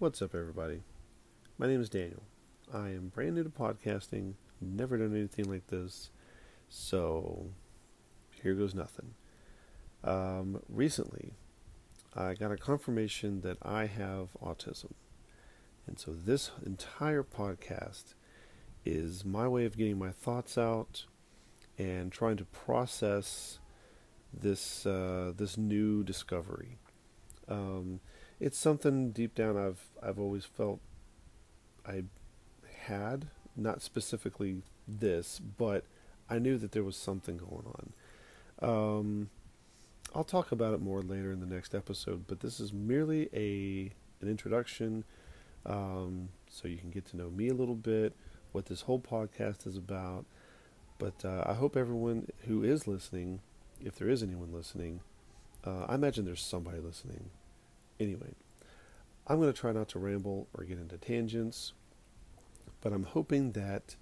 What's up, everybody? My name is Daniel. I am brand new to podcasting, never done anything like this, so here goes nothing. Um, recently, I got a confirmation that I have autism. And so this entire podcast is my way of getting my thoughts out and trying to process this uh, this new discovery. Um, it's something deep down I've I've always felt I had, not specifically this, but I knew that there was something going on. Um, I'll talk about it more later in the next episode, but this is merely a an introduction, um, so you can get to know me a little bit, what this whole podcast is about. But uh, I hope everyone who is listening, if there is anyone listening, uh, I imagine there's somebody listening. Anyway, I'm going to try not to ramble or get into tangents, but I'm hoping that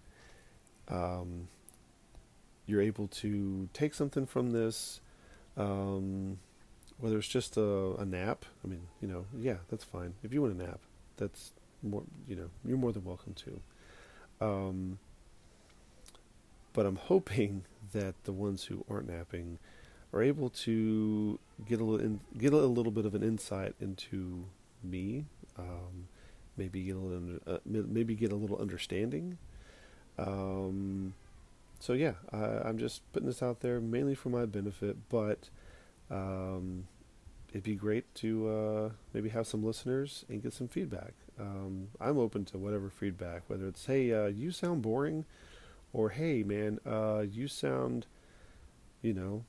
um, you're able to take something from this, um, whether it's just a, a, nap. I mean, you know, yeah, that's fine. If you want a nap, that's more, you know, you're more than welcome to. Um, but I'm hoping that the ones who aren't napping are able to get a little in, get a little bit of an insight into me. Um, maybe get a little uh, maybe get a little understanding. Um, so yeah, I, am just putting this out there mainly for my benefit, but um, it'd be great to uh, maybe have some listeners and get some feedback. Um, I'm open to whatever feedback, whether it's hey, uh, you sound boring, or hey, man, uh, you sound, you know,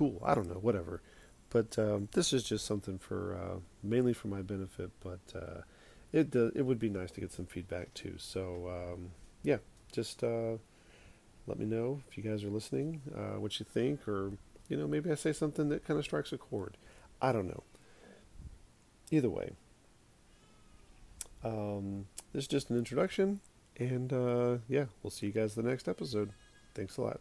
cool. I don't know, whatever. But um, this is just something for uh, mainly for my benefit. But uh, it uh, it would be nice to get some feedback too. So um, yeah, just uh, let me know if you guys are listening, uh, what you think, or you know maybe I say something that kind of strikes a chord. I don't know. Either way, um, this is just an introduction, and uh, yeah, we'll see you guys the next episode. Thanks a lot.